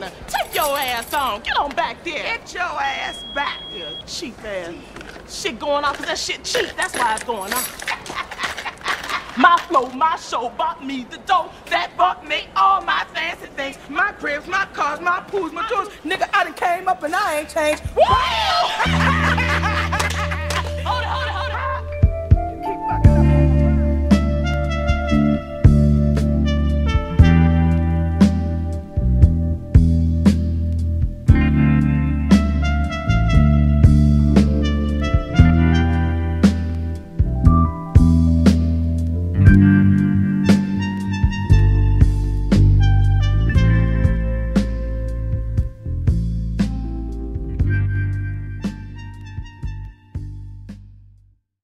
Take your ass on. Get on back there. Get your ass back You cheap ass. Shit going off, cause that shit cheap. That's why it's going off. My flow, my show bought me the dough that bought me all my fancy things. My cribs, my cars, my pools, my jewels. Nigga, I done came up and I ain't changed. Woo!